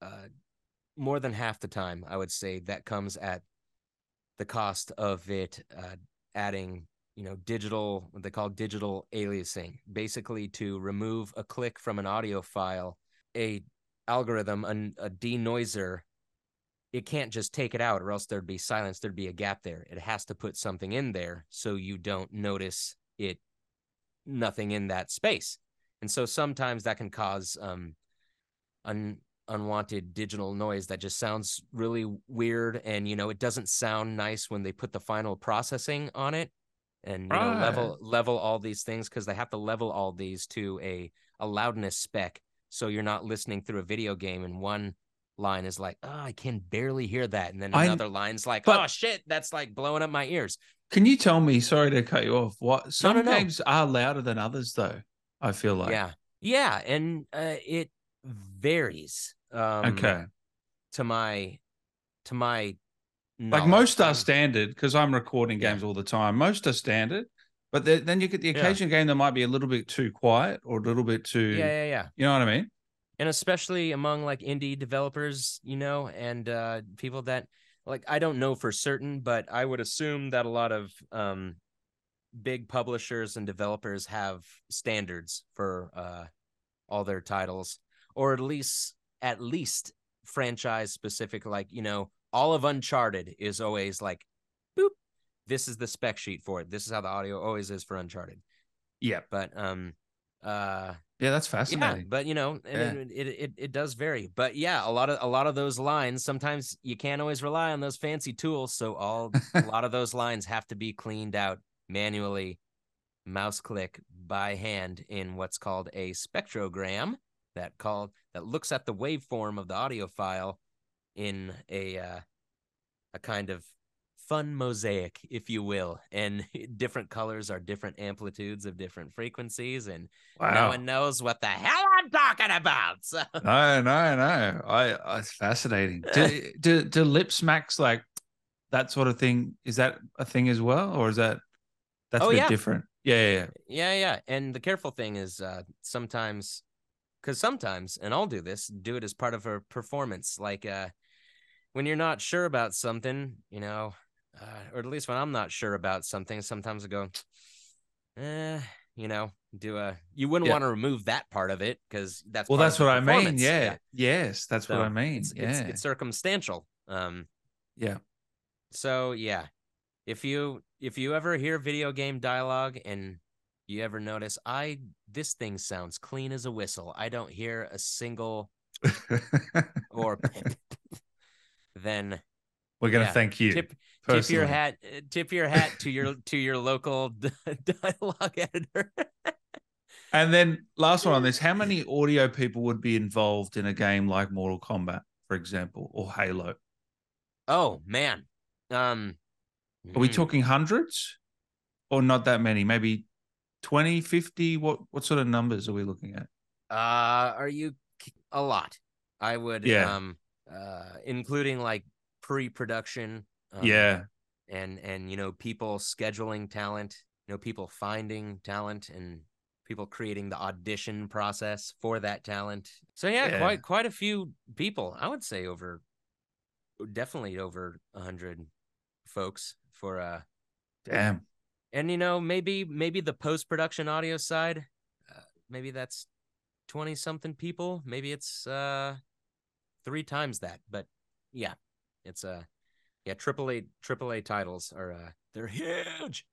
uh, more than half the time, I would say that comes at the cost of it uh, adding you know digital what they call digital aliasing basically to remove a click from an audio file a algorithm an, a denoiser it can't just take it out or else there'd be silence there'd be a gap there. It has to put something in there so you don't notice it nothing in that space. And so sometimes that can cause um unwanted digital noise that just sounds really weird and you know it doesn't sound nice when they put the final processing on it and you right. know level level all these things because they have to level all these to a a loudness spec. So you're not listening through a video game and one line is like oh i can barely hear that. And then another I, line's like but, oh shit that's like blowing up my ears. Can you tell me sorry to cut you off what some no, no, games no. are louder than others though i feel like. Yeah. Yeah and uh, it varies um okay to my to my like most are standard because I'm recording games yeah. all the time. Most are standard, but then you get the occasional yeah. game that might be a little bit too quiet or a little bit too. Yeah, yeah, yeah. You know what I mean? And especially among like indie developers, you know, and uh, people that like I don't know for certain, but I would assume that a lot of um, big publishers and developers have standards for uh, all their titles, or at least at least franchise specific, like you know all of Uncharted is always like, boop, this is the spec sheet for it. This is how the audio always is for Uncharted. Yeah. But um uh yeah, that's fascinating. Yeah, but you know, yeah. it, it, it it does vary. But yeah, a lot of a lot of those lines. Sometimes you can't always rely on those fancy tools. So all a lot of those lines have to be cleaned out manually, mouse click by hand in what's called a spectrogram. That called that looks at the waveform of the audio file in a uh, a kind of fun mosaic, if you will, and different colors are different amplitudes of different frequencies, and wow. no one knows what the hell I'm talking about. So. No, no, no. I, I it's fascinating. do, do do lip smacks like that sort of thing? Is that a thing as well, or is that that's oh, a bit yeah. different? Yeah, yeah, yeah, yeah, yeah. And the careful thing is uh, sometimes, because sometimes, and I'll do this, do it as part of a performance, like uh when you're not sure about something, you know, uh, or at least when I'm not sure about something, sometimes I go, eh, you know, do a. You wouldn't yeah. want to remove that part of it because that's well, that's what I mean. Yeah. yeah. yes, that's so what I mean. It's, yeah, it's, it's circumstantial. Um, yeah. So yeah, if you if you ever hear video game dialogue and you ever notice I this thing sounds clean as a whistle, I don't hear a single or then we're gonna yeah, thank you. Tip, tip your hat. Tip your hat to your to your local dialogue editor. and then last one on this: How many audio people would be involved in a game like Mortal Kombat, for example, or Halo? Oh man, um, are we hmm. talking hundreds, or not that many? Maybe 20, 50? What what sort of numbers are we looking at? Uh, are you a lot? I would, yeah. um, uh, including like pre-production. Um, yeah. And and you know people scheduling talent, you know people finding talent and people creating the audition process for that talent. So yeah, yeah. quite quite a few people. I would say over definitely over a hundred folks for uh damn. And you know maybe maybe the post production audio side, uh, maybe that's twenty something people. Maybe it's uh three times that. But yeah, it's a uh, yeah, triple A triple A titles are uh they're huge.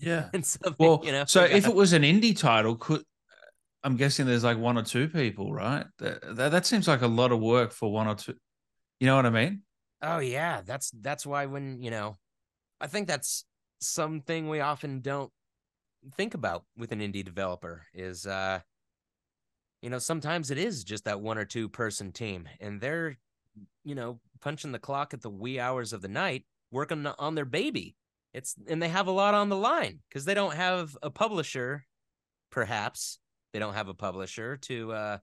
Yeah. and so well, you know, so if it was an indie title, could I'm guessing there's like one or two people, right? That, that, that seems like a lot of work for one or two. You know what I mean? Oh yeah, that's that's why when you know, I think that's something we often don't think about with an indie developer is uh you know sometimes it is just that one or two person team and they're you know punching the clock at the wee hours of the night working on their baby. It's and they have a lot on the line because they don't have a publisher perhaps. They don't have a publisher to uh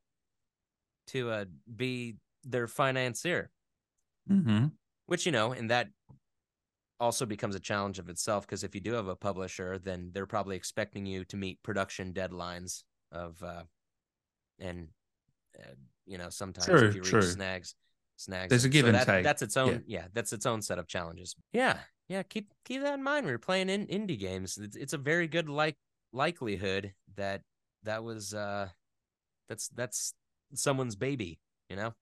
to uh be their financier. Mm-hmm. which you know in that also becomes a challenge of itself because if you do have a publisher then they're probably expecting you to meet production deadlines of uh and uh, you know sometimes true, if you reach true. snags snags. There's a give so and that, take. That's its own. Yeah. yeah. that's its own set of challenges. Yeah, yeah. Keep keep that in mind you're playing in indie games. It's, it's a very good like likelihood that that was uh that's that's someone's baby. You know.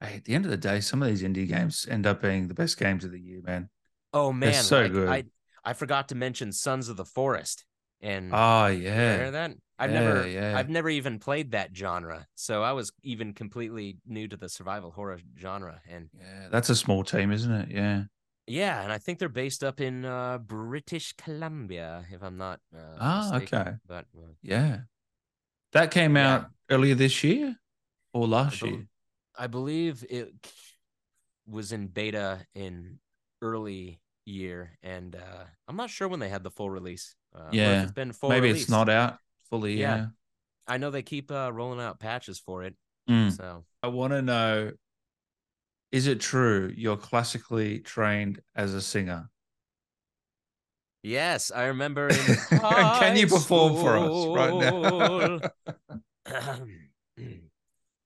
Hey, at the end of the day, some of these indie games end up being the best games of the year, man. Oh man, They're so like, good. I I forgot to mention Sons of the Forest. And oh yeah, hear that? I've yeah, never, yeah. I've never even played that genre, so I was even completely new to the survival horror genre. And yeah, that's a small team, isn't it? Yeah, yeah, and I think they're based up in uh, British Columbia, if I'm not. Uh, ah, mistaken. okay. But uh, yeah, that came out earlier this year or last I be- year. I believe it was in beta in early year, and uh, I'm not sure when they had the full release. Uh, yeah, it's been full. Maybe it's not out fully. Yeah, yeah. I know they keep uh, rolling out patches for it. Mm. So I want to know: Is it true you're classically trained as a singer? Yes, I remember. Can you perform for us right now?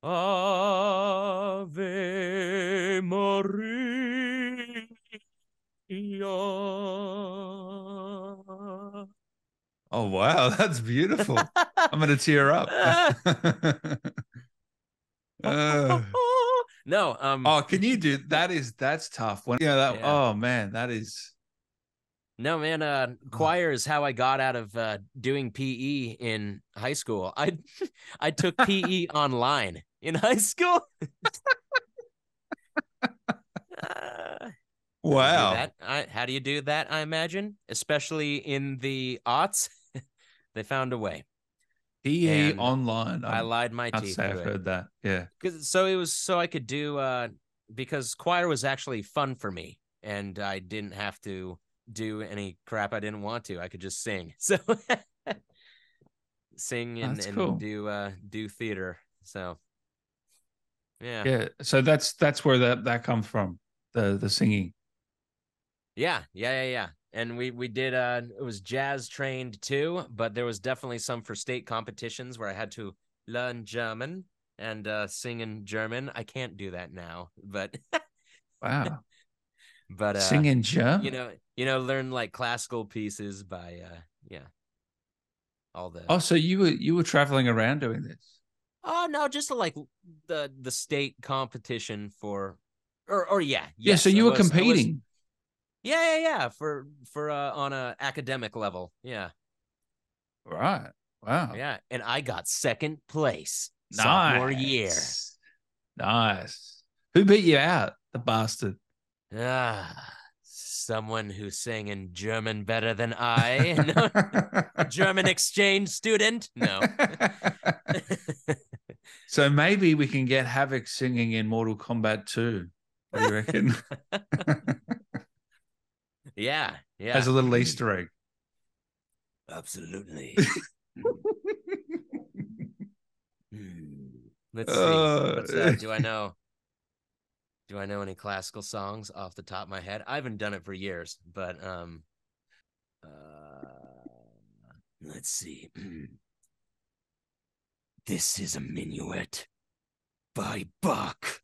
Ave Maria. Oh wow, that's beautiful. I'm gonna tear up. uh, no, um Oh, can you do that is that's tough. When yeah, that yeah. oh man, that is no man, uh choir is how I got out of uh doing PE in high school. I I took PE online in high school. Wow. How do, I, how do you do that? I imagine, especially in the aughts. They found a way. PE online. I, lied my teeth. I've heard that. Yeah. Because so it was so I could do uh because choir was actually fun for me and I didn't have to do any crap I didn't want to. I could just sing. So sing and, and cool. do uh do theater. So yeah. Yeah. So that's that's where that that comes from. The the singing. Yeah, yeah, yeah, yeah and we we did uh it was jazz trained too but there was definitely some for state competitions where i had to learn german and uh sing in german i can't do that now but wow but uh, sing in German. You know, you know, learn like classical pieces by uh, yeah, all the. Oh, so you were you were traveling around doing this? Oh no, just like the the state competition for, or or yeah, yes, yeah. So you were was, competing. Yeah, yeah, yeah. For for uh, on a academic level, yeah. Right. Wow. Yeah, and I got second place nice. sophomore year. Nice. Who beat you out? The bastard. Ah, someone who sang in German better than I. a German exchange student? No. so maybe we can get Havik singing in Mortal Kombat 2. What do you reckon? Yeah, yeah. As a little Easter egg. Absolutely. hmm. Let's see. Uh, uh, do I know? Do I know any classical songs off the top of my head? I haven't done it for years, but um, uh, let's see. this is a minuet by Bach.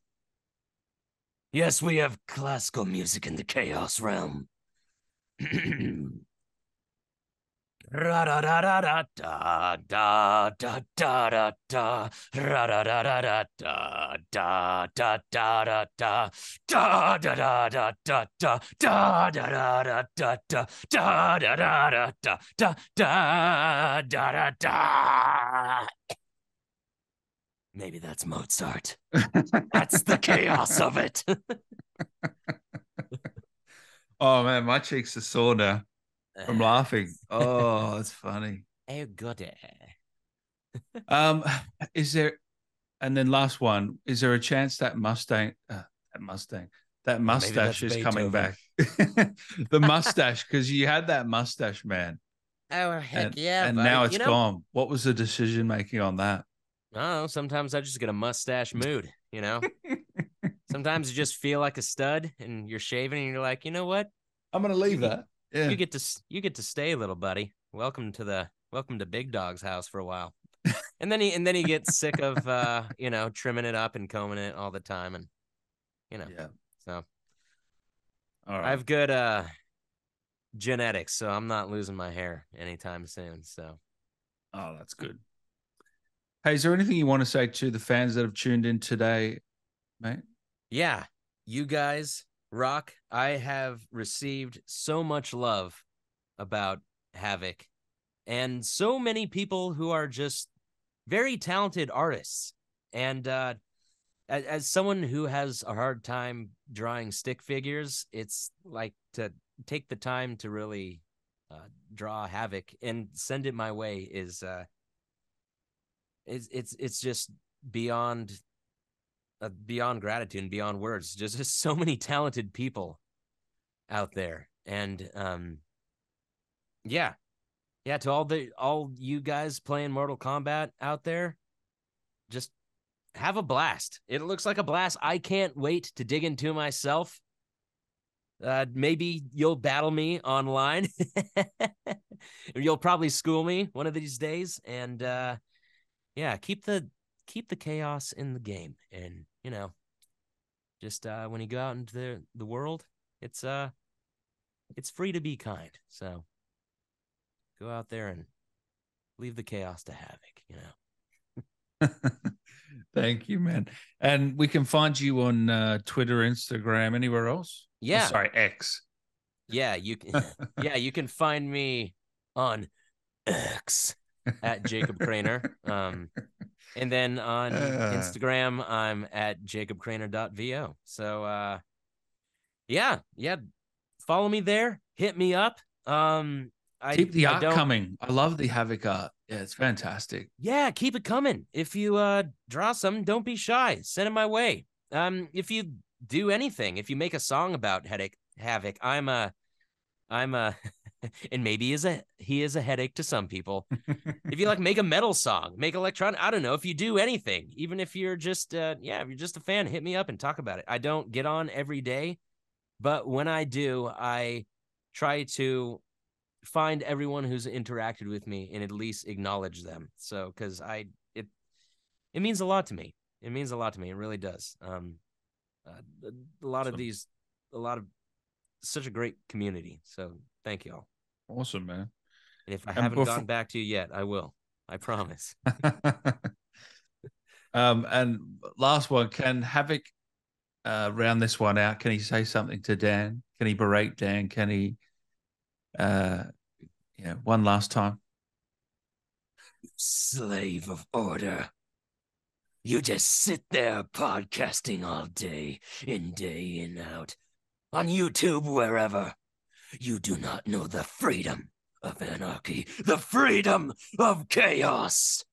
Yes, we have classical music in the chaos realm. Maybe that's Mozart. That's the chaos of it. oh man, my cheeks are sore now. I'm laughing. Oh, that's funny. Oh, good. um, is there, and then last one, is there a chance that Mustang, uh, that Mustang, that mustache is coming back? the mustache, because you had that mustache, man. Oh heck and, yeah! And buddy. now it's you know, gone. What was the decision making on that? Oh, sometimes I just get a mustache mood. You know, sometimes you just feel like a stud, and you're shaving, and you're like, you know what? I'm gonna leave that. Yeah. You get to you get to stay, little buddy. Welcome to the welcome to Big Dog's house for a while. and then he and then he gets sick of uh, you know, trimming it up and combing it all the time and you know. Yeah. So all right. I have good uh genetics, so I'm not losing my hair anytime soon. So Oh, that's good. Hey, is there anything you want to say to the fans that have tuned in today, mate? Yeah. You guys Rock, I have received so much love about Havik and so many people who are just very talented artists. And uh, as, as someone who has a hard time drawing stick figures, it's like to take the time to really uh, draw Havik and send it my way is uh, it's it's it's just beyond uh, beyond gratitude and beyond words. Just, just so many talented people out there, and um, yeah, yeah. To all the all you guys playing Mortal Kombat out there, just have a blast. It looks like a blast. I can't wait to dig into myself. Uh, maybe you'll battle me online. you'll probably school me one of these days, and uh, yeah, keep the keep the chaos in the game and you know just uh when you go out into the the world it's uh it's free to be kind. So go out there and leave the chaos to Havik you know? Thank you man. And we can find you on uh twitter instagram anywhere else? Yeah. oh, sorry x. Yeah you can yeah you can find me on x at jacob craner. Um and then on uh. Instagram, I'm at jacobcraner.vo. So uh yeah, yeah. Follow me there. Hit me up. Um I keep the art coming. I love the Havik art. Yeah, it's fantastic. Yeah, keep it coming. If you uh draw some, don't be shy. Send it my way. Um, if you do anything, if you make a song about headache Havik, I'm a I'm a and maybe is a he is a headache to some people. if you like make a metal song, make electronic, I don't know, if you do anything, even if you're just uh yeah, if you're just a fan, hit me up and talk about it. I don't get on every day, but when I do, I try to find everyone who's interacted with me and at least acknowledge them. So cuz I it it means a lot to me. It means a lot to me. It really does. Um uh, a lot so, of these a lot of such a great community. So thank you all. Awesome, man. And if I and haven't before... gotten back to you yet, I will. I promise. um, and last one, can Havik uh, round this one out? Can he say something to Dan? Can he berate Dan? Can he, uh, yeah, one last time? Slave of order. You just sit there podcasting all day, in day in out, on YouTube, wherever. You do not know the freedom of anarchy, the freedom of chaos.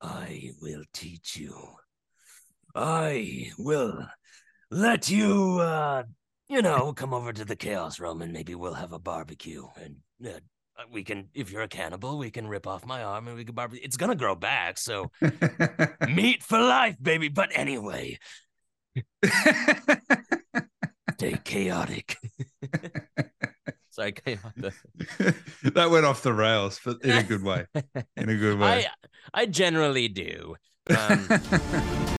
I will teach you. I will let you, uh, you know, come over to the Chaos Realm and maybe we'll have a barbecue. And uh, we can, if you're a cannibal, we can rip off my arm and we can barbecue. It's gonna grow back, so meat for life, baby. But anyway, stay chaotic. Sorry, that went off the rails, but in a good way. In a good way. I I generally do. Um,